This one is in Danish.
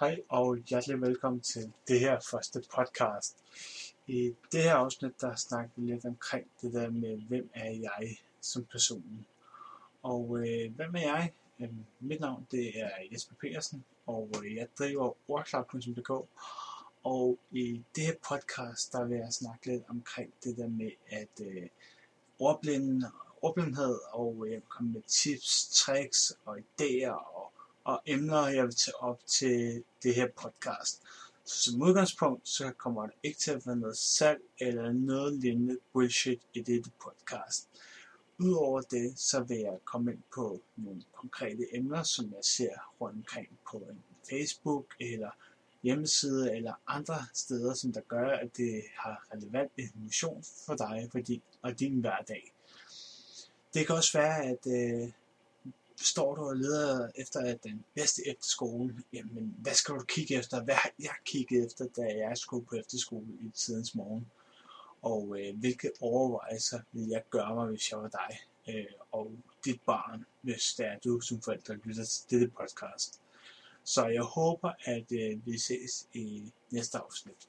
Hej og hjertelig velkommen til det her første podcast. I det her afsnit, der snakker vi lidt omkring det der med, hvem er jeg som person. Og øh, hvem er jeg? Øh, mit navn det er Jesper Petersen, og øh, jeg driver ordklap.dk. Og i det her podcast, der vil jeg snakke lidt omkring det der med, at øh, ordblinde, ordblindhed, og jeg øh, komme med tips, tricks og idéer og emner, jeg vil tage op til det her podcast. Så som udgangspunkt, så kommer der ikke til at være noget salg eller noget lignende bullshit i dette podcast. Udover det, så vil jeg komme ind på nogle konkrete emner, som jeg ser rundt omkring på en Facebook eller hjemmeside eller andre steder, som der gør, at det har relevant information for dig for din, og din hverdag. Det kan også være, at øh, står du og leder efter den bedste efterskole, jamen hvad skal du kigge efter? Hvad har jeg kigget efter, da jeg skulle på efterskole i tidens morgen? Og øh, hvilke overvejelser vil jeg gøre mig, hvis jeg var dig øh, og dit barn, hvis det er du som forældre lytter til dette podcast. Så jeg håber, at øh, vi ses i næste afsnit.